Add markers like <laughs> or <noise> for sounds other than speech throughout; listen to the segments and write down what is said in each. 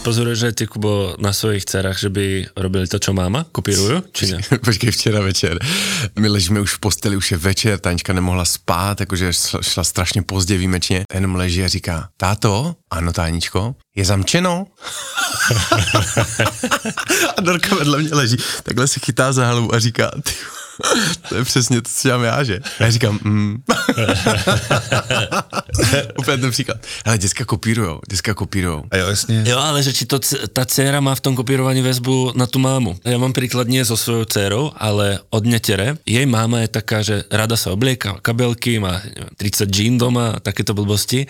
Pozoruješ ty, Kubo, na svojich dcerách, že by robili to, čo máma? Kopírujú, či ne? <laughs> Počkej, včera večer. My ležíme už v posteli, už je večer, Taňka nemohla spát, jakože šla strašně pozdě výjimečně. Jenom leží a říká, táto, ano, Táničko, je zamčeno. <laughs> a Dorka vedle mě leží, takhle se chytá za hlavu a říká, ty, <laughs> to je přesně to, co dělám já, že? Já říkám, mm. <laughs> Úplně ten příklad. Ale děcka kopírujou, děcka kopírujou. A jo, jasně. Jo, ale že či to, ta dcera má v tom kopírovaní väzbu na tu mámu. Ja mám príklad nie so svojou dcerou, ale od netere. Jej máma je taká, že rada sa oblieka, kabelky, má 30 džín doma a takéto blbosti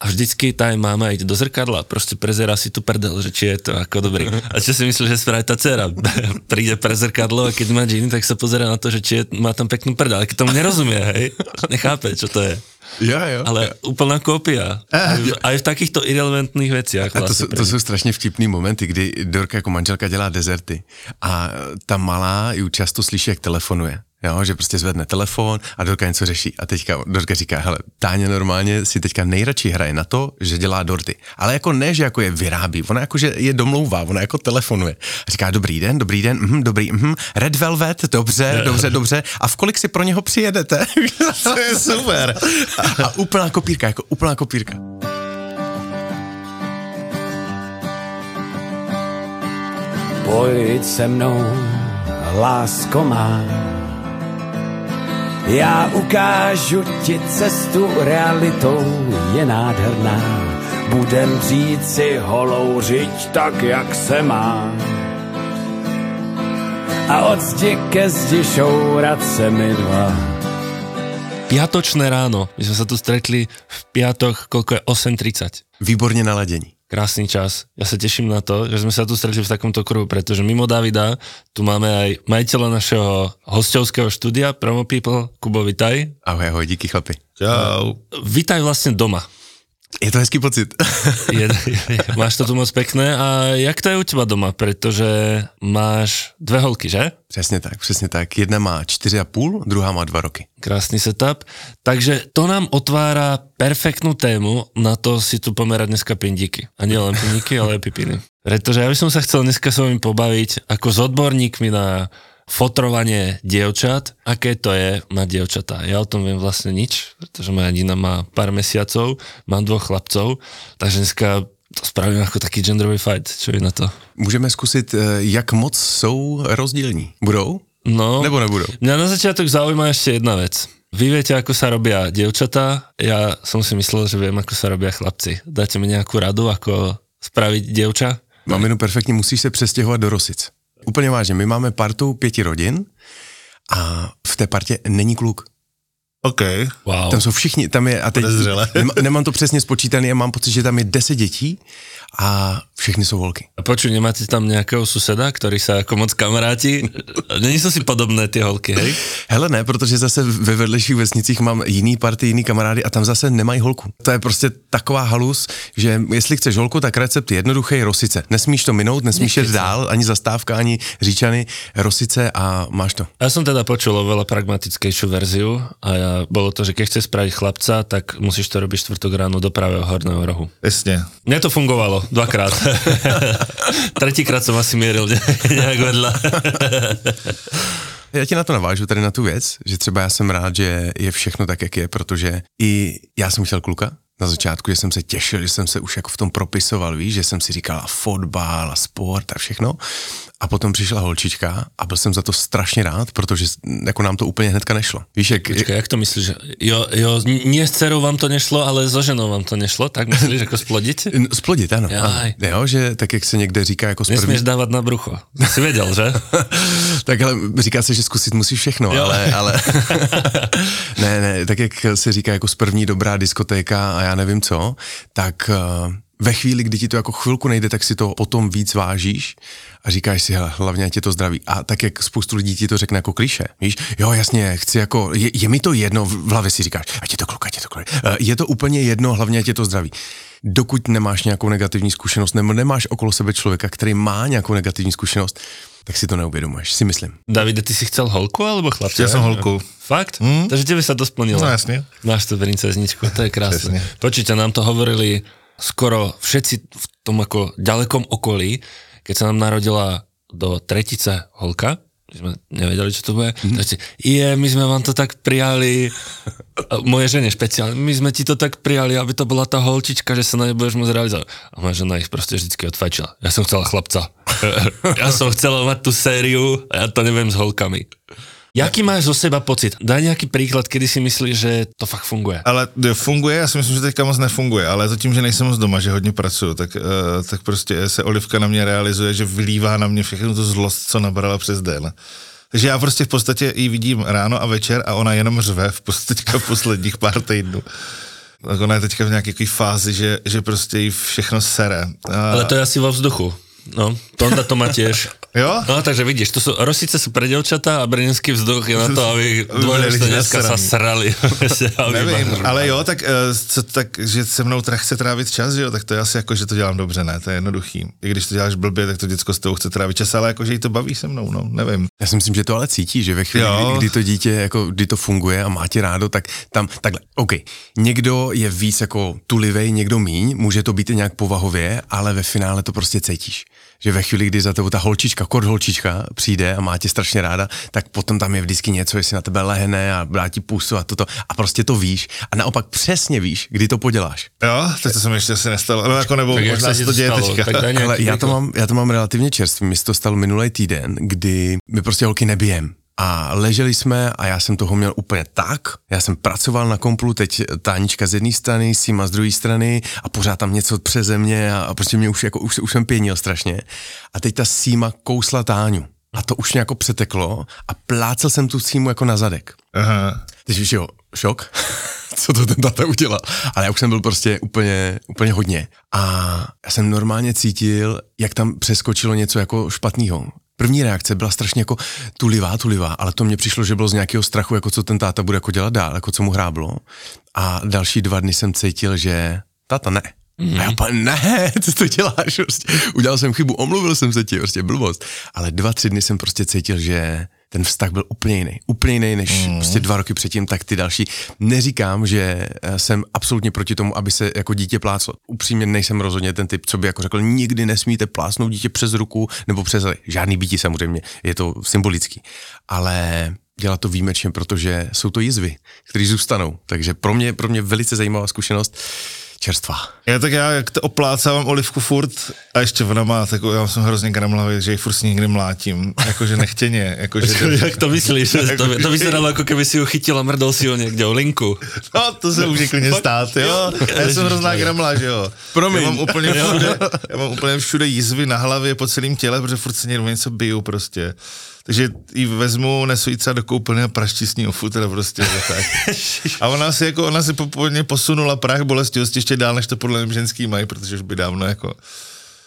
a vždycky tá máma ide do zrkadla, prostě prezera si tu prdel, že či je to ako dobrý. A čo si myslíš, že spraví tá dcera? <laughs> Príde pre zrkadlo a keď má džíny, tak sa pozera na to, že či je, má tam peknú prdel, ale keď tomu nerozumie, hej, nechápe, čo to je. Jo, jo. Ale jo. úplná kópia. A v takýchto irrelevantných veciach. A to, jsou, to jsou strašně vtipný momenty, kdy Dorka jako manželka dělá dezerty a ta malá ju často slyší, jak telefonuje. Jo, že prostě zvedne telefon a Dorka něco řeší. A teďka Dorka říká, hele, Táně normálně si teďka nejradši hraje na to, že dělá dorty. Ale jako ne, že jako je vyrábí, ona jako, že je domlouvá, ona jako telefonuje. A říká, dobrý den, dobrý den, mm, dobrý, mm, Red Velvet, dobře, dobře, dobře. A v kolik si pro něho přijedete? <laughs> to je super. a, a úplná kopírka, jako úplná kopírka. Pojď se mnou, lásko má, já ukážu ti cestu realitou je nádherná. Budem si holou řiď tak, jak se má. A od zdi ke zdi šourat se mi dva. Piatočné ráno. My jsme se tu stretli v piatok, kolko je 8.30. Výborně naladění krásny čas. Ja sa teším na to, že sme sa tu stretli v takomto kruhu, pretože mimo Davida tu máme aj majiteľa našeho hostovského štúdia Promo People, Kubo, vitaj. Ahoj, ahoj, díky chlapi. Čau. Vitaj vlastne doma. Je to hezký pocit. <laughs> je, je, máš to tu moc pekné a jak to je u teba doma? Protože máš dve holky, že? Přesně tak, přesně tak. Jedna má čtyři a půl, druhá má dva roky. Krásný setup. Takže to nám otvára perfektnú tému na to si tu pomerať dneska pindíky. A nie len pindíky, ale aj pipiny. Pretože ja by som sa chcel dneska s vami pobaviť ako s odborníkmi na fotrovanie dievčat, aké to je mať dievčatá. Ja o tom viem vlastne nič, pretože moja Nina má pár mesiacov, mám dvoch chlapcov, takže dneska to spravím jako taký genderový fight, čo je na to? Můžeme zkusit, eh, jak moc jsou rozdílní. Budou? No, Nebo nebudou? Mňa na začiatok zaujíma ešte jedna vec. Vy viete, ako sa robia dievčatá, ja som si myslel, že viem, ako sa robia chlapci. Dáte mi nejakú radu, ako spraviť dievča? Mám jenom perfektně, musíš se přestěhovat do Rosic. Úplně vážně, my máme partu pěti rodin a v té partě není kluk. OK. Wow. Tam jsou všichni, tam je, a teď <laughs> nemám, nemám to přesně spočítaný a mám pocit, že tam je deset dětí a všechny jsou holky. A počuj, nemáte tam nějakého suseda, který se jako moc kamaráti? Není to si podobné ty holky, hej? Hele ne, protože zase ve vedlejších vesnicích mám jiný party, jiný kamarády a tam zase nemají holku. To je prostě taková halus, že jestli chceš holku, tak recept je jednoduchý, rosice. Nesmíš to minout, nesmíš jít dál, ani zastávka, ani říčany, rosice a máš to. Já jsem teda počul oveľa pragmatickejšiu verziu a ja, bolo to, že keď chceš spraviť chlapca, tak musíš to robiť čtvrtok ráno do pravého horného rohu. Jasně. Mně to fungovalo dvakrát. <laughs> Tretíkrát jsem asi mieril nějak vedle. Já ti na to navážu, tady na tu věc, že třeba já jsem rád, že je všechno tak, jak je, protože i já jsem chtěl kluka, na začátku, že jsem se těšil, že jsem se už jako v tom propisoval, víš, že jsem si říkal a fotbal a sport a všechno. A potom přišla holčička a byl jsem za to strašně rád, protože jako nám to úplně hnedka nešlo. Víš, jak, Počkaj, jak to myslíš? Jo, jo, nie s dcerou vám to nešlo, ale so ženou vám to nešlo? Tak myslíš, jako splodit? <laughs> Splodit, ano. Jaj. ano. Jo, že tak, jak se někde říká jako z první... Nesmieš dávať na brucho. To si vedel, že? <laughs> tak ale říká se, že zkusit musíš všechno, Jo. ale, ale <laughs> ne, ne, tak jak se říká jako z první dobrá diskotéka a já nevím co, tak uh, ve chvíli, kdy ti to jako chvilku nejde, tak si to potom víc vážíš a říkáš si, hele, hlavně tě to zdraví. A tak jak spoustu lidí ti to řekne jako kliše, víš, jo jasně, chci jako, je, je mi to jedno, v hlavě si říkáš, ať je to kluk, ať je to kluk. Eh, Je to úplně jedno, hlavně tě to zdraví. Dokud nemáš nějakou negativní zkušenost, nebo nemáš okolo sebe člověka, který má nějakou negativní zkušenost, tak si to neuvědomuješ, si myslím. Davide, ty si chcel holku alebo chlapca? Ja som holku. Fakt? Takže tebe sa to splnilo. No jasne. Máš tu princezničku, to je krásne. Presne. Počujte, nám to hovorili skoro všetci v tom ako ďalekom okolí, keď sa nám narodila do tretice holka, my sme nevedeli, čo to bude, mm-hmm. tak ste, je, my sme vám to tak prijali, a moje žene špeciálne, my sme ti to tak prijali, aby to bola tá holčička, že sa na nej budeš môcť realizovať. A moja žena ich proste vždycky odfajčila. Ja som chcela chlapca. <laughs> ja som chcela mať tú sériu a ja to neviem s holkami. Jaký máš zo seba pocit? Daj nějaký příklad, kdy si myslíš, že to fakt funguje. Ale e, funguje, já si myslím, že teďka moc nefunguje, ale to tím, že nejsem moc doma, že hodně pracuju, tak, uh, tak prostě se Olivka na mě realizuje, že vylívá na mě všechno tu zlost, co nabrala přes den. Takže já prostě v podstatě ji vidím ráno a večer a ona jenom řve v podstatě v posledních pár týdnů. Tak ona je teďka v nějaké fázi, že, že prostě jí všechno sere. A, Ale to je asi vo vzduchu. No, Tonda to má tiež. Jo? No, takže vidíš, to sú, rosice sú pre devčatá a brněnský vzduch je na to, aby lidi dneska sa nasraní. srali. <laughs> Nevím, ale jo, tak, eh, co, tak, že se mnou teda chce trávit čas, že jo, tak to je asi jako, že to dělám dobře, ne, to je jednoduchý. I když to děláš blbě, tak to děcko s tebou chce trávit čas, ale jako, že jí to baví se mnou, no, nevím. Já si myslím, že to ale cítí, že ve chvíli, Jo. kdy, kdy to dítě, jako, kdy to funguje a má tě rádo, tak tam, takhle, OK, někdo je víc jako tulivej, někdo míň, může to být i nějak povahově, ale ve finále to prostě cítíš. Že ve chvíli, kdy za tebou ta holčička, kod holčička přijde a má tě strašně ráda, tak potom tam je vždycky něco, jestli na tebe lehne a dá ti pusu a toto a prostě to víš a naopak přesně víš, kdy to poděláš. Jo, tak to se mi ještě asi nestalo, no jako nebo Tak možná se to děje stalo? teďka. Tak Ale já to, mám, já to mám relativně čerstvý, mi se to stalo minulý týden, kdy my prostě holky nebijem. A leželi jsme a já jsem toho měl úplně tak. Já jsem pracoval na komplu, teď tánička z jedné strany, Sima z druhé strany a pořád tam něco přeze mě a, a prostě mě už, jako, už, už jsem pěnil strašně. A teď ta Sima kousla Táňu. A to už mě jako přeteklo a plácel jsem tu Símu jako na zadek. Aha. Teď víš, jo, šok, <laughs> co to ten tata udělal. Ale já už jsem byl prostě úplně, úplně hodně. A já jsem normálně cítil, jak tam přeskočilo něco jako špatného. První reakce byla strašně jako tulivá, tulivá, ale to mně přišlo, že bylo z nějakého strachu, jako co ten táta bude jako dělat dál, jako co mu hráblo. A další dva dny jsem cítil, že táta ne. Mm-hmm. A já úplně, ne, <laughs> co to děláš? Prostě, udělal jsem chybu, omluvil jsem se ti, prostě blbost. Ale dva, tři dny jsem prostě cítil, že ten vztah byl úplně jiný. Úplně jiný než mm. prostě dva roky předtím, tak ty další. Neříkám, že eh, jsem absolutně proti tomu, aby se jako dítě pláclo. Upřímně nejsem rozhodně ten typ, co by jako řekl, nikdy nesmíte plásnout dítě přes ruku nebo přes žádný bytí samozřejmě, je to symbolický. Ale dělat to výjimečně, protože jsou to jizvy, které zůstanou. Takže pro mě, pro mě velice zajímavá zkušenost čerstvá. Já tak já, jak to oplácávám olivku furt a ještě ona má takovou, já jsem hrozně gramlavý, že ji furt s někdy mlátím, jakože nechtěně, jakože... <laughs> Jak to myslíš? To, to vyzeralo, jako keby si ho chytil a mrdol si ho někde o linku. No, to se může klidně stát, jo. Já jsem hrozná gramla, že jo. Promiň. Já mám úplně <laughs> všude, já mám úplně všude jizvy na hlavě po celém těle, protože furt se někdo něco biju prostě. Takže ji vezmu, nesu ji třeba do koupelny a praští s ní o futra prostě. že tak. A ona si jako, ona si posunula prach bolestivosti ještě dál, než to podle mě ženský mají, protože už by dávno jako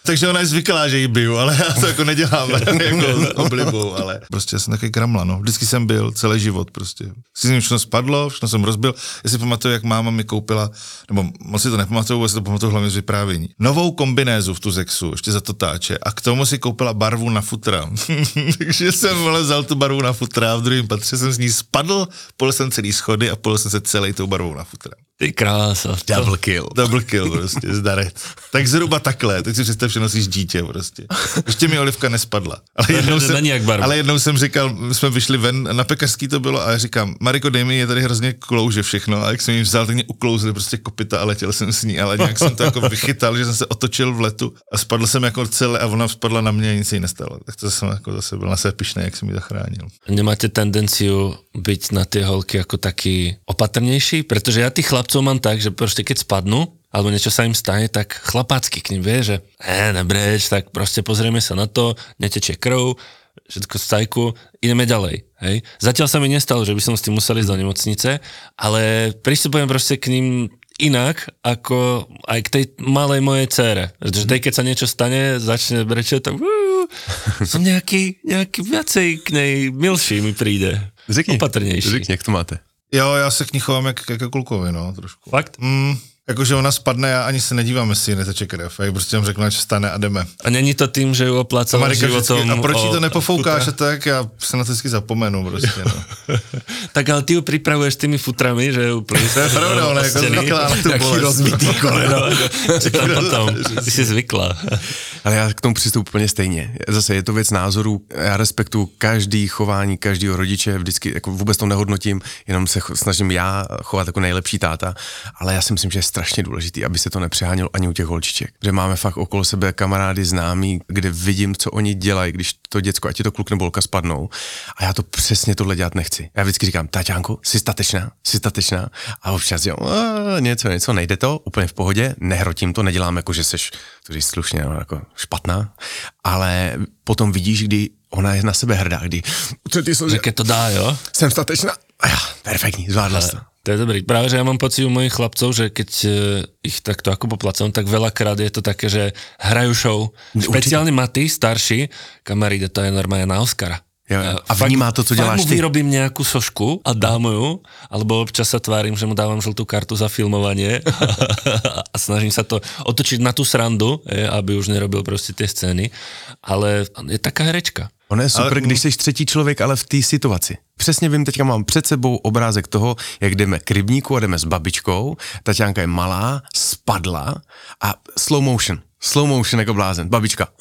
takže ona je zvyklá, že ji biju, ale já to jako nedělám <laughs> jako s oblibou, <laughs> ale prostě já jsem takový kramla, no. Vždycky jsem byl, celý život prostě. Si ním všechno spadlo, všechno jsem rozbil. Já si pamatuju, jak máma mi koupila, nebo moc si to nepamatuju, ale si to pamatuju hlavně z vyprávění. Novou kombinézu v Tuzexu, ještě za to táče, a k tomu si koupila barvu na futra. <laughs> Takže jsem ale vzal tu barvu na futra a v druhém patře jsem z ní spadl, pol jsem celý schody a pol jsem se celý tou barvou na futra. Ty krása. Double kill. Double kill prostě, <laughs> zdarec. Tak zhruba takhle, teď si představ, že nosíš dítě prostě. Ještě mi olivka nespadla. Ale jednou, jsem, není jak barva. ale jednou jsem říkal, my jsme vyšli ven, na pekařský to bylo a já říkám, Mariko, dej mi, je tady hrozně klouže všechno. A jak jsem jim vzal, tak mě uklouzli prostě kopita a letěl jsem s ní, ale nějak jsem to jako vychytal, že jsem se otočil v letu a spadl jsem jako celé a ona spadla na mě a nic jí nestalo. Tak to jsem jako zase byl na sebe pišný, jak jsem mi zachránil. Nemáte tendenciu byť na tie holky ako taký opatrnejší? Pretože ja tých chlapcov mám tak, že proste keď spadnú, alebo niečo sa im stane, tak chlapácky k ním vie, že e, nebreč, tak proste pozrieme sa na to, netečie krv, všetko z cajku, ideme ďalej. Hej. Zatiaľ sa mi nestalo, že by som s tým musel ísť do nemocnice, ale pristupujem proste k ním inak ako aj k tej malej mojej cére. Pretože tej, keď sa niečo stane, začne brečať, tak uh, som nejaký, nejaký viacej k nej milší mi príde. Řekni, Opatrnější. řekni, jak to máte. Jo, já se k ní chovám jak, ke klukovi, no, trošku. Fakt? Mm, jakože ona spadne, já ani se nedívám, jestli ji neteče krev. Já prostě jen řeknu, ať vstane a jdeme. A není to tým, že ju A, oplácal Marika životom? vždycky, a proč o to nepofoukáš a futra? tak, já se na to vždycky zapomenu prostě, no. <laughs> Tak ale ty ju pripravuješ tými futrami, že ju úplne... To je pravda, ona jako zvyklá na tu bolest. rozbitý koleno. <laughs> Potom, ty jsi zvykla. <laughs> Ale já k tomu přistupu úplně stejně. Zase je to věc názoru. Já respektuju každý chování každého rodiče, vždycky jako vůbec to nehodnotím, jenom se snažím já chovat jako nejlepší táta, ale já si myslím, že je strašně důležitý, aby se to nepřehánělo ani u těch holčiček. Že máme fakt okolo sebe kamarády známí, kde vidím, co oni dělají, když to děcko, ať je to kluk nebo holka spadnou. A já to přesně tohle dělat nechci. Já vždycky říkám, Taťánku, jsi statečná, jsi statečná. A občas jo, "A, něco, něco, nejde to, úplně v pohodě, nehrotím to, nedělám jako, že seš, to říct slušně, no, jako špatná, ale potom vidíš, kdy ona je na sebe hrdá, kdy co ty slzy, Že to dá, jo? jsem statečná. A já, perfektní, zvládla to. To je dobrý. Práve, že ja mám pocit u mojich chlapcov, že keď e, ich takto ako poplacam, tak veľakrát je to také, že hrajú show. Špeciálne Maty, starší, kamaríde, to je normálne na Oscara. Jo, jo. A vnímá to, co děláš mu ty. vyrobím nejakú sošku a dám ju, alebo občas sa tvárim, že mu dávam žltú kartu za filmovanie <laughs> a snažím sa to otočiť na tú srandu, je, aby už nerobil proste tie scény, ale je taká herečka. Ono je super, Ale- když jsi třetí člověk, ale v té situaci. Přesně vím, teďka mám před sebou obrázek toho, jak jdeme k rybníku a jdeme s babičkou. Taťánka je malá, spadla a slow motion. Slow motion jako blázen. Babička. <laughs>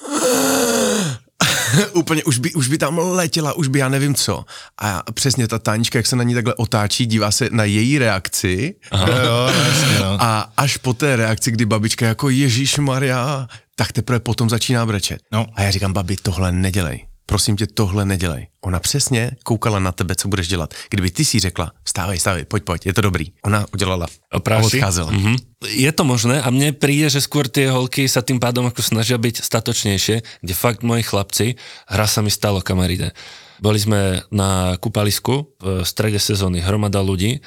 Úplně už by, už by tam letěla, už by já nevím co. A přesně ta Tánička, jak se na ní takhle otáčí, dívá se na její reakci. Jo, <laughs> jo, jasně, no. A až po té reakci, kdy babička jako Ježíš Maria, tak teprve potom začíná brečet. No. A já říkám, babi, tohle nedělej. Prosím tě, tohle nedělej. Ona přesně koukala na tebe, co budeš dělat. Kdyby ty si řekla, vstávej, vstávej, pojď, pojď, je to dobrý. Ona udělala a odcházela. Mhm. Je to možné a mne príde, že skôr tie holky sa tým pádom ako snažia byť statočnejšie, kde fakt moji chlapci, hra sa mi stalo kamaride. Boli sme na kúpalisku v strede sezóny, hromada ľudí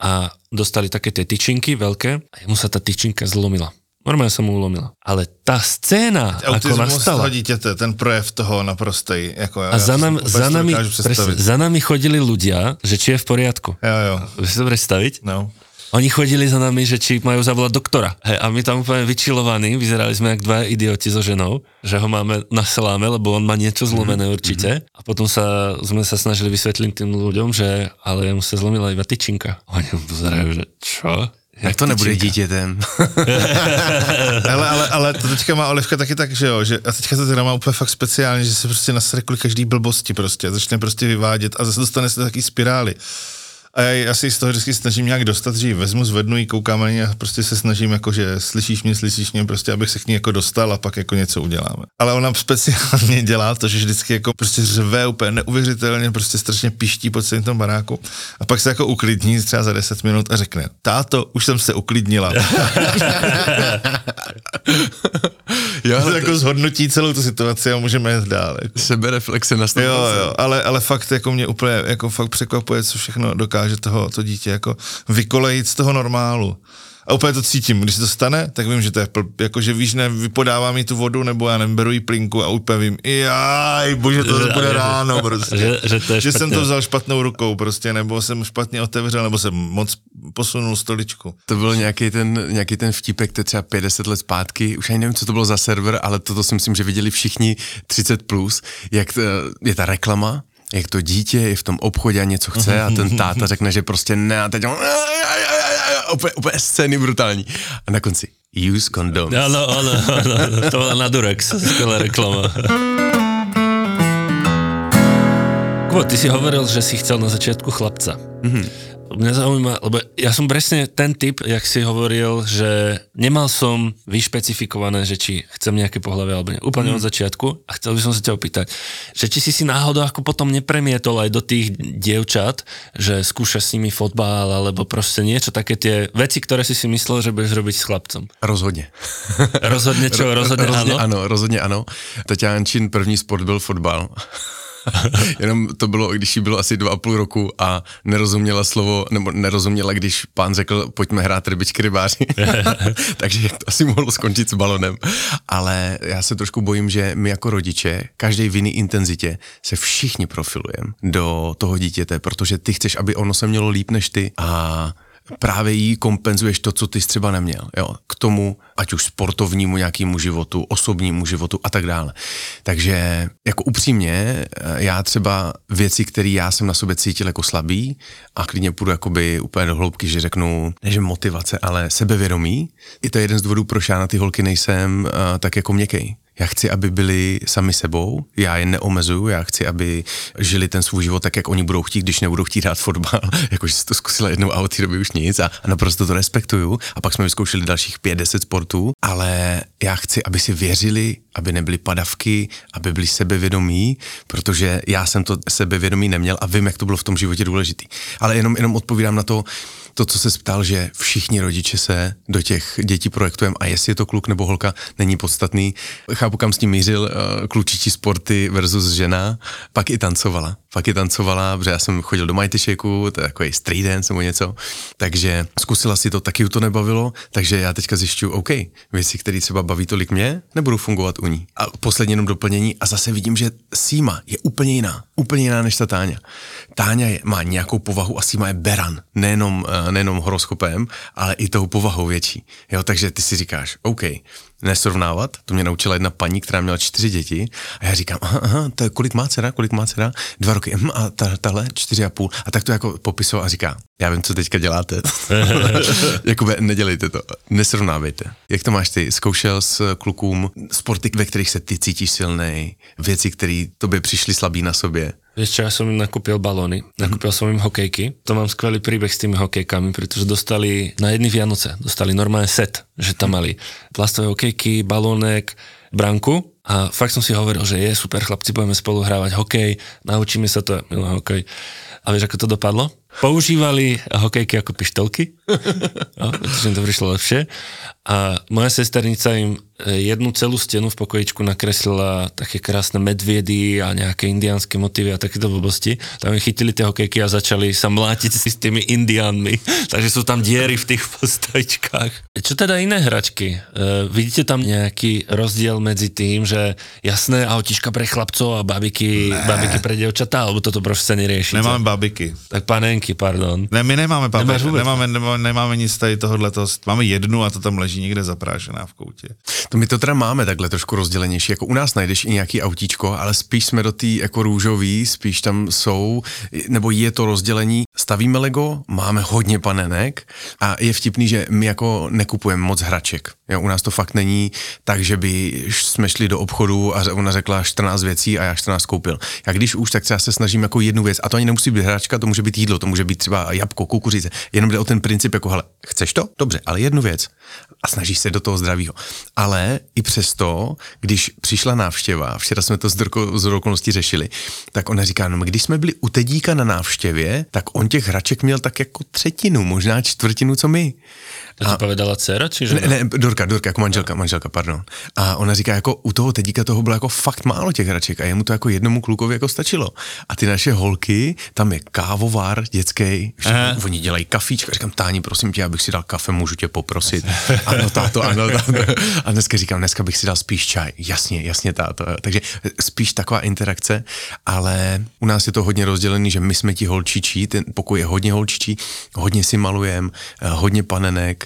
a dostali také tie tyčinky veľké a jemu sa tá tyčinka zlomila. Normálne sa mu ulomila. Ale tá scéna, ako Autismus nastala, dítěte, ten projev toho naprostej. Jako, a za, nám, za, nami, presne, představit. za nami chodili ľudia, že či je v poriadku. Jo, jo, Vieš si to predstaviť? no. Oni chodili za nami, že či majú zavolať doktora. Hej, a my tam úplne vyčilovaní, vyzerali sme jak dva idioti so ženou, že ho máme na saláme, lebo on má niečo zlomené určite. A potom sa, sme sa snažili vysvetliť tým ľuďom, že ale mu sa zlomila iba tyčinka. Oni pozerajú, že čo? Jak to nebude dítětem? <laughs> ale, ale, ale to teďka má Olivka taky tak, že jo, že a teďka to teda má úplně fakt speciálně, že se prostě nasere kvůli každý blbosti prostě, začne prostě vyvádět a zase dostane se do taky spirály. A já, si z toho vždycky snažím nějak dostat, že ji vezmu, zvednu ji, koukám na ní a prostě se snažím jako, že slyšíš mě, slyšíš mě, prostě abych se k ní jako dostal a pak jako něco uděláme. Ale ona speciálně dělá to, že vždycky jako prostě řve úplně neuvěřitelně, prostě strašně piští po celém tom baráku a pak se jako uklidní třeba za 10 minut a řekne, táto, už jsem se uklidnila. <laughs> jo, to ale jako zhodnotí celou tu situaci a můžeme jít dál. Jako. sebereflexe na 100%. Jo, jo, ale, ale fakt jako mě úplně jako fakt překvapuje, co všechno dokáže toho to dítě jako vykolejit z toho normálu. A úplně to cítím, když se to stane, tak vím, že to je, pl, jako že víš, ne, vypodává mi tu vodu, nebo já nevím, beru jí plinku a úplně vím, jaj, bože, to Že- bude že- ráno prostě. že- že to je že jsem to vzal špatnou rukou prostě, nebo jsem špatně otevřel, nebo jsem moc posunul stoličku. To byl nějaký ten, nějaký ten vtipek, to je třeba 50 let zpátky, už ani nevím, co to bylo za server, ale toto si myslím, že viděli všichni 30+, plus, jak to, je ta reklama, jak to dítě je v tom obchodě a něco chce a ten táta řekne, že prostě ne a teď on, úplně, úplně scény brutální. A na konci, use condoms. Áno, áno, áno, to bola na Durex, skvelá reklama. Kubo, ty si hovoril, že si chcel na začiatku chlapca. Mm-hmm. Mňa zaujíma, lebo ja som presne ten typ, jak si hovoril, že nemal som vyšpecifikované, že či chcem nejaké pohľavie alebo nie. Úplne mm. od začiatku. A chcel by som sa ťa opýtať, že či si si náhodou ako potom nepremietol aj do tých dievčat, že skúšaš s nimi fotbal alebo proste niečo, také tie veci, ktoré si si myslel, že budeš robiť s chlapcom. Rozhodně. Rozhodně čo? <laughs> Rozhodně, rozhodně áno? ano, rozhodně ano. Tatiánčin první sport byl fotbal. <laughs> Jenom to bylo, když jí bylo asi dva a půl roku a nerozuměla slovo, nebo nerozuměla, když pán řekl, pojďme hrát rybičky rybáři. <laughs> <laughs> Takže to asi mohlo skončit s balonem. Ale já se trošku bojím, že my jako rodiče, každý v jiný intenzitě, se všichni profilujeme do toho dítěte, protože ty chceš, aby ono se mělo líp než ty a právě jí kompenzuješ to, co ty jsi třeba neměl. Jo? K tomu, ať už sportovnímu nějakému životu, osobnímu životu a tak dále. Takže jako upřímně, eh, já třeba věci, které já jsem na sobě cítil jako slabý a klidně půjdu jakoby úplně do hloubky, že řeknu, ne že motivace, ale sebevědomí. I to je jeden z důvodů, proč já na ty holky nejsem uh, tak jako měkkej já chci, aby byli sami sebou, já je neomezuju, já chci, aby žili ten svůj život tak, jak oni budou chtít, když nebudou chtít hrát fotbal, <laughs> jakože si to zkusila jednou a od té doby už nic a, a naprosto to respektuju. A pak jsme vyzkoušeli dalších pět, deset sportů, ale já chci, aby si věřili, aby nebyly padavky, aby byli sebevědomí, protože já jsem to sebevědomí neměl a vím, jak to bylo v tom životě důležitý. Ale jenom, jenom odpovídám na to, to, co se ptal, že všichni rodiče se do těch dětí projektujeme a jestli je to kluk nebo holka, není podstatný. Chápu, kam s tím mířil uh, klučičí sporty versus žena, pak i tancovala. Pak i tancovala, protože já jsem chodil do Mighty Shakeu, to je takový street dance nebo něco, takže zkusila si to, taky ju to nebavilo, takže já teďka zjišťuju, OK, věci, které třeba baví tolik mě, nebudou fungovat u ní. A poslední jenom doplnění a zase vidím, že Sima je úplně jiná, úplně jiná než ta Táňa. Táňa je, má nějakou povahu a Sima je beran, nejenom, uh, nejenom horoskopem, ale i tou povahou větší. Jo, takže ty si říkáš, OK, nesrovnávat, to mě naučila jedna paní, která měla čtyři děti. A já říkám, aha, aha to je, kolik má dcera, kolik má dcera, dva roky, hm, a ta, tahle čtyři a půl. A tak to jako popisoval a říká, já vím, co teďka děláte, <laughs> jakoby nedělejte to, nesrovnávejte. Jak to máš ty, zkoušel s klukům sporty, ve kterých se ty cítíš silnej, věci, které tobě přišly slabý na sobě, Vieš čo, ja som im nakúpil balóny, nakúpil som im hokejky. To mám skvelý príbeh s tými hokejkami, pretože dostali na jedny Vianoce, dostali normálne set, že tam mali plastové hokejky, balónek, branku a fakt som si hovoril, že je super chlapci, budeme spolu hrávať hokej, naučíme sa to, milujem hokej. A vieš, ako to dopadlo? Používali hokejky ako pištolky, <laughs> no, pretože im to prišlo lepšie. A moja sesternica im e, jednu celú stenu v pokojičku nakreslila také krásne medviedy a nejaké indiánske motívy a takéto blbosti. Tam im chytili tie hokejky a začali sa mlátiť si s tými indiánmi. <laughs> Takže sú tam diery v tých postojičkách. Čo teda iné hračky? E, vidíte tam nejaký rozdiel medzi tým, že jasné autička pre chlapcov a babiky, babiky pre devčatá, alebo toto prostě neriešite? Nemáme babiky. Tak panenky, pardon. Ne, my nemáme Nemáš babiky, vůbec? nemáme, nemáme, nemáme nic tady tohohle. Máme jednu a to tam leží někde zaprášená v koutě. To my to teda máme takhle trošku rozdělenější, jako u nás najdeš i nějaký autíčko, ale spíš jsme do té jako růžový, spíš tam jsou, nebo je to rozdělení, stavíme Lego, máme hodně panenek a je vtipný, že my jako nekupujeme moc hraček. Jo, u nás to fakt není tak, že by jsme šli do obchodu a ona řekla 14 věcí a já 14 koupil. Já když už, tak třeba se snažím jako jednu věc, a to ani nemusí být hračka, to může být jídlo, to může být třeba jabko, kukuřice, jenom jde o ten princip, jako hele, chceš to? Dobře, ale jednu věc. A snažíš se do toho zdravího. Ale i přesto, když přišla návštěva, včera jsme to z, drko, z okolností řešili, tak ona říká, no když jsme byli u Tedíka na návštěvě, tak on těch hraček měl tak jako třetinu, možná čtvrtinu, co my. To ti povedala dcera, či Ne, žena? ne, Dorka, Dorka, jako manželka, manželka, pardon. A ona říká, jako u toho Tedíka toho bylo jako fakt málo těch hraček a jemu to jako jednomu klukovi jako stačilo. A ty naše holky, tam je kávovár dětský, oni dělají kafíčka. Říkám, Táni, prosím tě, abych si dal kafe, můžu tě poprosit. <laughs> ano, táto, ano, táto. A dneska říkám, dneska bych si dal spíš čaj. Jasně, jasně, táto. Takže spíš taková interakce, ale u nás je to hodně rozdělený, že my jsme ti holčičí, ten pokoj je hodně holčičí, hodně si malujeme, hodně panenek,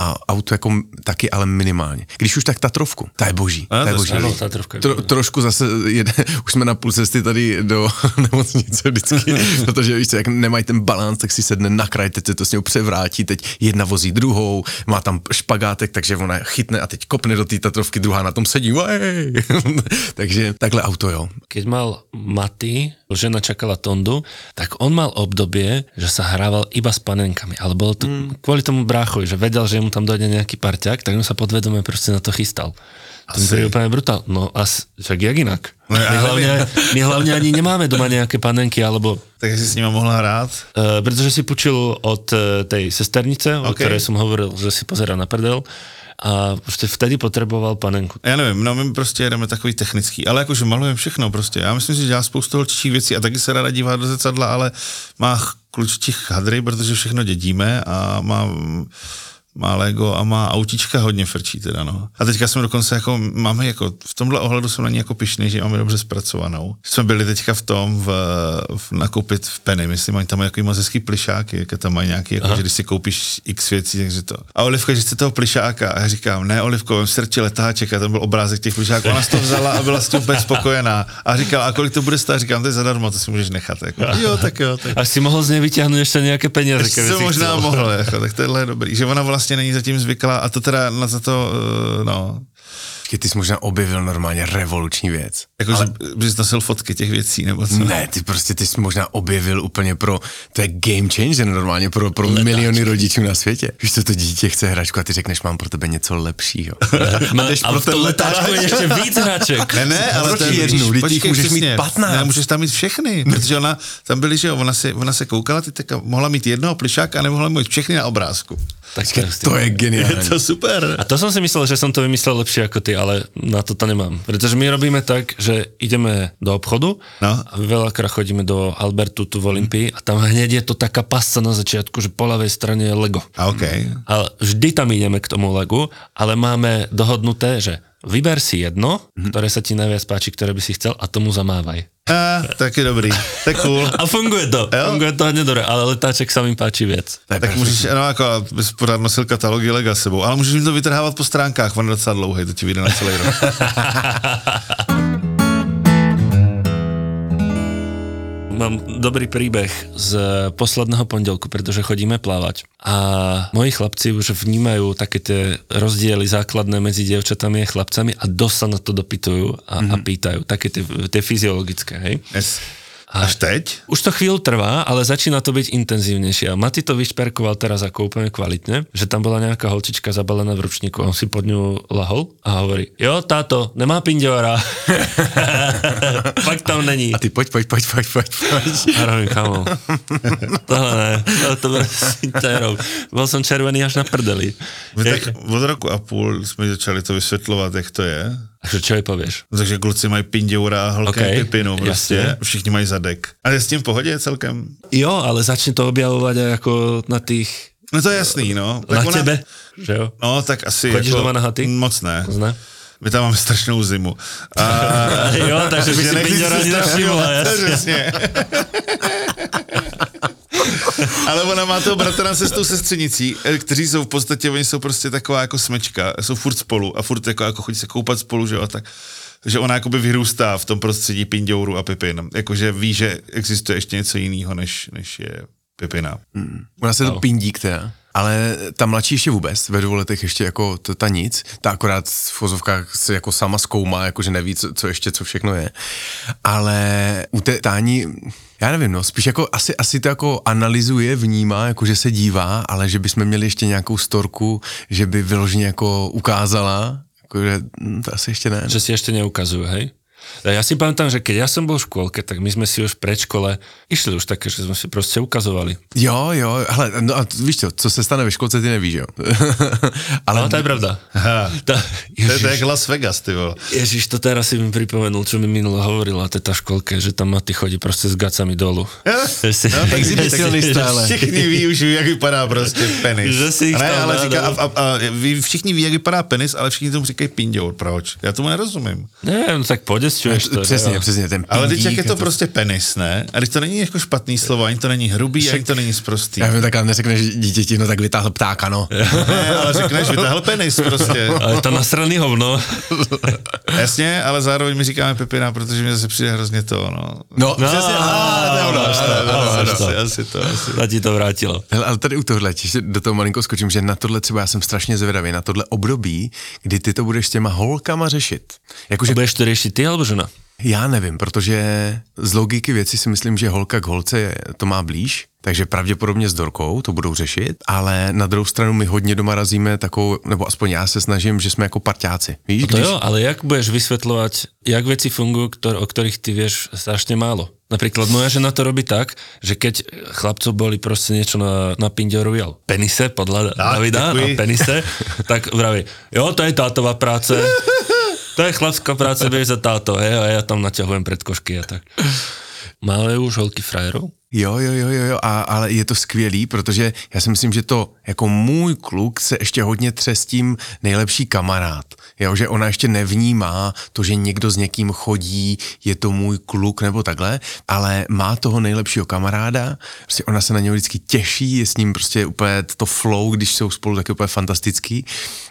a auto jako taky, ale minimálně. Když už tak Tatrovku, ta je boží. A, ta je boží. Ano, Tatrovka je Tro, boží. trošku zase, jede, <laughs> už jsme na půl cesty tady do <laughs> nemocnice vždycky, <laughs> protože víš co, jak nemají ten balans, tak si sedne na kraj, teď se to s něj převrátí, teď jedna vozí druhou, má tam špagátek, takže ona chytne a teď kopne do té Tatrovky, druhá na tom sedí, takže takhle auto, jo. Keď mal Maty, žena čakala Tondu, tak on mal obdobie, že sa hrával iba s panenkami, ale bolo to mm. kvôli tomu bráchovi, že vedel, že mu tam dojde nejaký parťák, tak on sa podvedome proste na to chystal. To mi príde úplne brutál. No a však jak inak? No my, hlavne, my hlavne ani nemáme doma nejaké panenky, alebo Takže si s nima mohla hrát. Uh, pretože si počul od uh, tej sesternice, okay. o ktorej som hovoril, že si pozera na prdel a prostě vtedy potreboval panenku. Já nevím, no my prostě jedeme takový technický, ale jakože malujeme všechno prostě. Já myslím že dělá spoustu holčičích věcí a taky se ráda dívá do zrcadla, ale má ch- klučičích hadry, protože všechno dědíme a má má Lego a má autíčka hodně frčí teda, no. A teďka jsme dokonce jako, máme jako, v tomhle ohledu jsem na ní jako pišný, že máme dobře zpracovanou. Jsme byli teďka v tom, v, v nakoupit v Penny, myslím, oni tam mají takový moc hezký plišáky, jak tam mají nějaký, jako, že když si koupíš x věcí, takže to. A Olivka, že chce toho plišáka. A já říkám, ne, Olivko, vem srči letáček, a tam byl obrázek těch plišáků. Ona to vzala a byla s tím úplně spokojená. A říkala, a kolik to bude stát? Říkám, to je zadarmo, to si můžeš nechat. Jako. Jo, tak jo, tak Až si mohl z nejaké peniaze. ještě keby jsem si možná mohl, jako, tak tohle je dobrý. Že ona vlastně není zatím zvyklá a to teda na za to, eh, no, ty jsi možná objevil normálně revoluční věc. jako, Ale... že bys nosil fotky těch věcí, nebo co? Ne, ty prostě ty jsi možná objevil úplně pro, to je game changer normálně pro, pro miliony rodičů na světě. Víš, co to dítě chce hračku a ty řekneš, mám pro tebe něco lepšího. <laughs> Ma, jdeš a pro ten letáčku je ešte víc hraček. Ne, ne, ale proč to je jednu? Počkej, můžeš mít přesně. 15. Ne, můžeš tam mít všechny, protože ona, tam byly, že jo, ona se, ona se koukala, ty tak mohla mít jednoho plišáka a nemohla mít všechny na obrázku. Tak To je Je geniální. to super. A to som si myslel, že som to vymyslel lepšie ako ty, ale na to to nemám. Pretože my robíme tak, že ideme do obchodu No. a veľakrát chodíme do Albertu tu v Olympii a tam hneď je to taká pasca na začiatku, že po ľavej strane je Lego. A OK. Ale vždy tam ideme k tomu Legu, ale máme dohodnuté, že vyber si jedno, ktoré sa ti najviac páči, ktoré by si chcel a tomu zamávaj. A, taky dobrý. Tak cool. <laughs> A funguje to, Jo? funguje to hodně dobré, ale letáček sa mi páči viac. To je Tak můžeš, no jako, bys pořád nosil katalogy Lega s sebou, ale můžeš jim to vytrhávat po stránkách, on je docela dlouhý, to ti vyjde na celý rok. <laughs> Mám dobrý príbeh z posledného pondelku, pretože chodíme plávať a moji chlapci už vnímajú také tie rozdiely základné medzi dievčatami a chlapcami a dosť sa na to dopytujú a, mm-hmm. a pýtajú, také tie, tie fyziologické, hej. Yes. Až teď? Už to chvíľu trvá, ale začína to byť intenzívnejšie. A Maty to vyšperkoval teraz ako úplne kvalitne, že tam bola nejaká holčička zabalená v ručníku on si pod ňu lahol a hovorí, jo, táto, nemá pindiora. <laughs> Fakt tam není. A ty pojď, pojď, pojď, pojď, pojď, pojď. A robím, kamo, tohle ne, to, to prosím nerob. Bol som červený až na prdeli. My tak od roku a půl jsme začali to vysvětlovat, jak to je. Takže čo jej povieš? Takže kluci mají pinděura a holka OK, okay, pipinu prostě. jasně. Všichni mají zadek. A je s tím v pohodě celkem? Jo, ale začne to objavovať aj ako na tých, No to je jasný, no. na tebe, že jo? No, tak asi Chodíš jako, doma na haty? Moc ne. Zna? My tam máme strašnou zimu. A, <laughs> Jo, takže by si se ani nevšimla, jasně. <laughs> Přesně. Ale ona má toho bratra se s tou sestřenicí, eh, kteří jsou v podstatě, oni jsou prostě taková jako smečka, jsou furt spolu a furt jako, jako chodí se koupat spolu, že jo, a tak že ona jakoby vyrůstá v tom prostředí pindouru a pipin. Jakože ví, že existuje ještě něco jiného, než, než je pipina. U nás je to pindík teda. Ale ta mladší ještě vůbec, ve dvou letech ještě jako to, ta nic, ta akorát v fozovkách se jako sama zkoumá, jakože neví, co, co ještě, co všechno je. Ale u té Tání, já nevím, no, spíš jako asi, asi to jako analyzuje, vnímá, jako že se dívá, ale že bychom měli ještě nějakou storku, že by vyloženě jako ukázala, jakože hm, to asi ještě ne. Že si ešte neukazujú, hej? Ja si pamätám, že keď ja som bol v škôlke, tak my sme si už v predškole išli už také, že sme si proste ukazovali. Jo, jo, hele, no a víš co, co se stane ve školce, ty nevíš, jo. <laughs> ale No, to je pravda. Aha. To, To je jak Las Vegas, ty vole. Ježiš, to teraz si mi pripomenul, čo mi minulo hovorila teta školke, že tam Maty chodí prostě s gacami dolu. <laughs> Si- No, tak Exhibicionista, ale. Všichni ví už, jak vypadá prostě penis. Že si ne, ale říká, a, a, a, všichni ví, jak vypadá penis, ale všichni tomu říkají pindour. Proč? Já tomu nerozumím. Ne, no tak po Vypesťuješ to. Přesně, jo. přesně, ten Ale teď jak je a to prostě penis, ne? A teď to není jako špatný slovo, ani to není hrubý, ani to není sprostý. Já vím, tak ale neřekneš dítěti, no tak vytáhl ptáka, no. <laughs> Ne, ale řekneš, vytáhl penis prostě. <laughs> Ale to nasraný hovno. <laughs> Jasně, ale zároveň mi říkáme Pepina, protože mi zase přijde hrozně to, no. No, přesně, to ano, ano. asi, to, asi. Ta ti to vrátilo. Hele, ale tady u tohle, ještě do toho malinko skočím, že na tohle třeba já jsem strašně zvědavý, na tohle období, kdy ty to budeš s těma holkama řešit. Jakože Budeš to riešiť ty alebo žena? já nevím, protože z logiky věci si myslím, že holka k holce to má blíž, takže pravděpodobně s Dorkou to budou řešit, ale na druhou stranu my hodně doma razíme takovou, nebo aspoň já se snažím, že jsme jako parťáci. Víš, No to jo, ale jak budeš vysvetľovať, jak veci fungujú, ktor, o ktorých ty vieš strašne málo? Napríklad moja žena to robí tak, že keď chlapcov boli proste niečo na, na Pinde Royal penise, podľa Davida, na penise, tak vraví, jo, to je tátová práce, <laughs> to je chlapská práce, vieš za táto, hej, a ja tam naťahujem predkošky a tak. Mále už holky frajerov? Jo, jo, jo, jo, jo, a, ale je to skvělý, protože já si myslím, že to jako můj kluk se ještě hodně tře s tím nejlepší kamarád. Jo, že ona ještě nevnímá to, že někdo s někým chodí, je to můj kluk nebo takhle, ale má toho nejlepšího kamaráda, prostě ona se na něho vždycky těší, je s ním prostě úplně to flow, když jsou spolu, tak je úplně fantastický.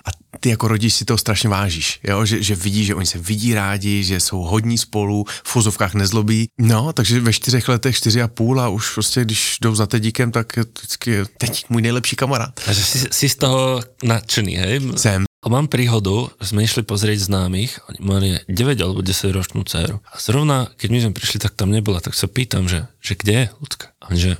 A ty jako rodič si toho strašně vážíš, jo? Že, že vidí, že oni se vidí rádi, že jsou hodní spolu, v fuzovkách nezlobí. No, takže ve čtyřech letech, čtyři a půl a už prostě, když jdou za Tedíkem, tak je to vždycky je teď můj nejlepší kamarád. A že si, si z toho nadšený, hej? Jsem. A mám príhodu, sme išli pozrieť známych, oni mali 9 alebo 10 ročnú dceru. A zrovna, keď my sme prišli, tak tam nebola, tak sa pýtam, že, že kde je ľudská? A on že,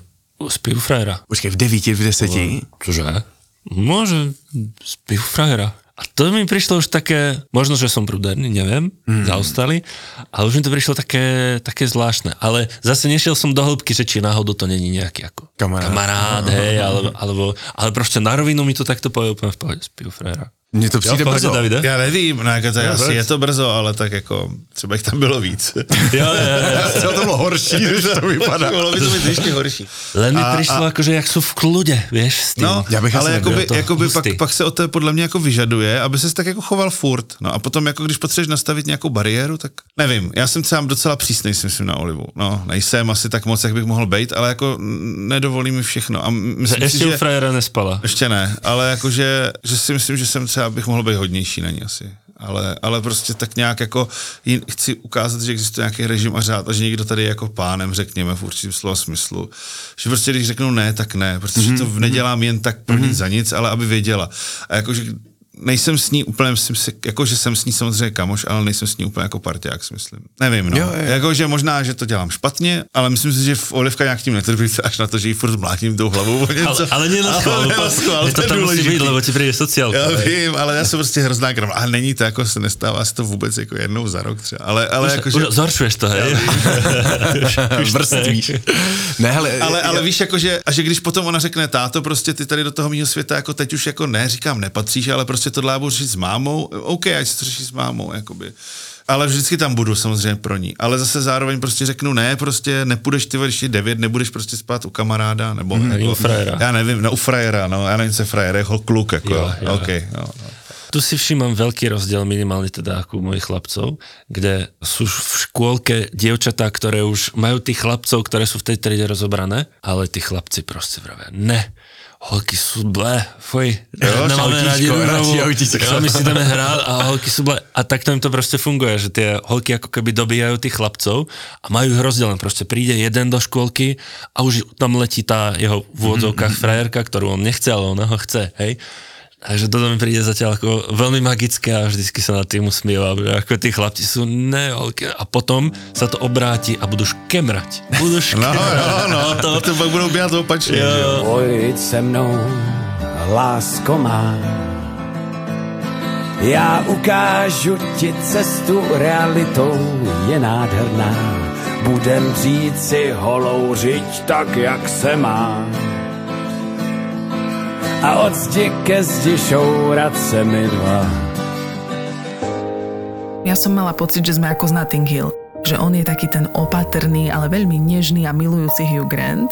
spí u frajera. Počkej, v devíti, v deseti? Čože? Môže, spí u frajera. A to mi prišlo už také, možno, že som prúderný, neviem, mm. zaostali, ale už mi to prišlo také, také zvláštne. Ale zase nešiel som do hĺbky, že či náhodou to není nejaký ako Kamarád. kamarád hej, alebo, alebo, ale proste na rovinu mi to takto povie úplne v pohode, spí u frajera. Mně to Jo, přijde pohodě, brzo. Davide? Já nevím, no, jako to je Jo, asi je to brzo, ale tak jako, třeba jich tam bylo víc. <laughs> Jo, jo, jo. <laughs> To bylo horší, než <laughs> to vypadá. Bylo by to být ještě horší. Len mi A- prišlo, a- akože jak sú v kľude, vieš, s tým. No, Já bych ale jakoby, jakoby pak, pak se o to podle mě jako vyžaduje, aby se tak jako choval furt. No a potom jako když potřebuješ nastavit nějakou bariéru, tak nevím. Já jsem třeba docela přísnej, si myslím, na Olivu. No, nejsem asi tak moc, jak bych mohl být, ale jako nedovolí mi všechno. A myslím si, Ešte u že... frajera nespala. Ještě ne, ale jakože, že si myslím, že jsem třeba bych mohl být hodnější na ní asi. Ale, ale prostě tak nějak jako jin, chci ukázat, že existuje nějaký režim a řád a že někdo tady je jako pánem, řekněme, v určitém slova smyslu. Že prostě když řeknu ne, tak ne, protože to nedělám jen tak pro nic za nic, ale aby věděla. A jakože nejsem s ní úplně, myslím si, jako že jsem s ní samozřejmě kamoš, ale nejsem s ní úplně jako parťák, si myslím. Nevím, no. Jo, jo. Jako, že možná, že to dělám špatně, ale myslím si, že v Olivka nějak tím netrpí až na to, že jí furt mlátím tou hlavou. něco. Ale, ale nie na schvál, Ale to, to, tam musí byť, lebo ti príde sociálka. Já vím, ale já jsem prostě hrozná kram. A není to jako se nestává se to vůbec jako jednou za rok třeba. Ale, ale Už, jako, že, už zhoršuješ to, hej? <laughs> <laughs> Vrstvíš. Ne, hele, ale, ale já- víš, jako, že, a že když potom ona řekne, táto, prostě ty tady do toho mého světa, jako teď už jako ne, říkám, nepatříš, ale prostě tohle já budu řešit s mámou, OK, ať se to řeší s mámou, jakoby. Ale vždycky tam budu samozřejmě pro ní. Ale zase zároveň prostě řeknu, ne, prostě nepůjdeš ty když je devět, nebudeš prostě spát u kamaráda, nebo Ani jako, u frajera. Já nevím, no u frajera, no, já nevím, co je frajer, jako kluk, jako, Jo, jo, jo. OK, no, no. Tu si všímam veľký rozdiel minimálne teda ako u mojich chlapcov, kde sú v škôlke dievčatá, ktoré už majú tých chlapcov, ktoré sú v tej triede rozobrané, ale tí chlapci proste vravia, ne, holky sú blé, fuj, Jo, nemáme rúžovú, autíčko. jo, my si dáme hrát a holky sú blé. A takto im to proste funguje, že tie holky ako keby dobíjajú tých chlapcov a majú ich rozdelené. Proste príde jeden do škôlky a už tam letí tá jeho v úvodzovkách frajerka, ktorú on nechce, ale ona ho chce, hej. Takže toto mi príde zatiaľ ako veľmi magické a vždycky sa nad tým usmievam, že ako tí chlapci sú neholky a potom sa to obráti a budú škemrať. Budú <laughs> No, škemrať. no, no, to, to pak budou běhat opačně, že jo. Pojď se mnou, lásko má. Já ukážu ti cestu realitou, je nádherná. Budem říci holou řiď tak, jak se má. A od zdi ke zdi šourat se mi dva. Ja som mala pocit, že sme ako z Notting Hill. Že on je taký ten opatrný, ale veľmi nežný a milujúci Hugh Grant.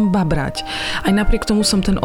babrať. Aj napriek tomu som ten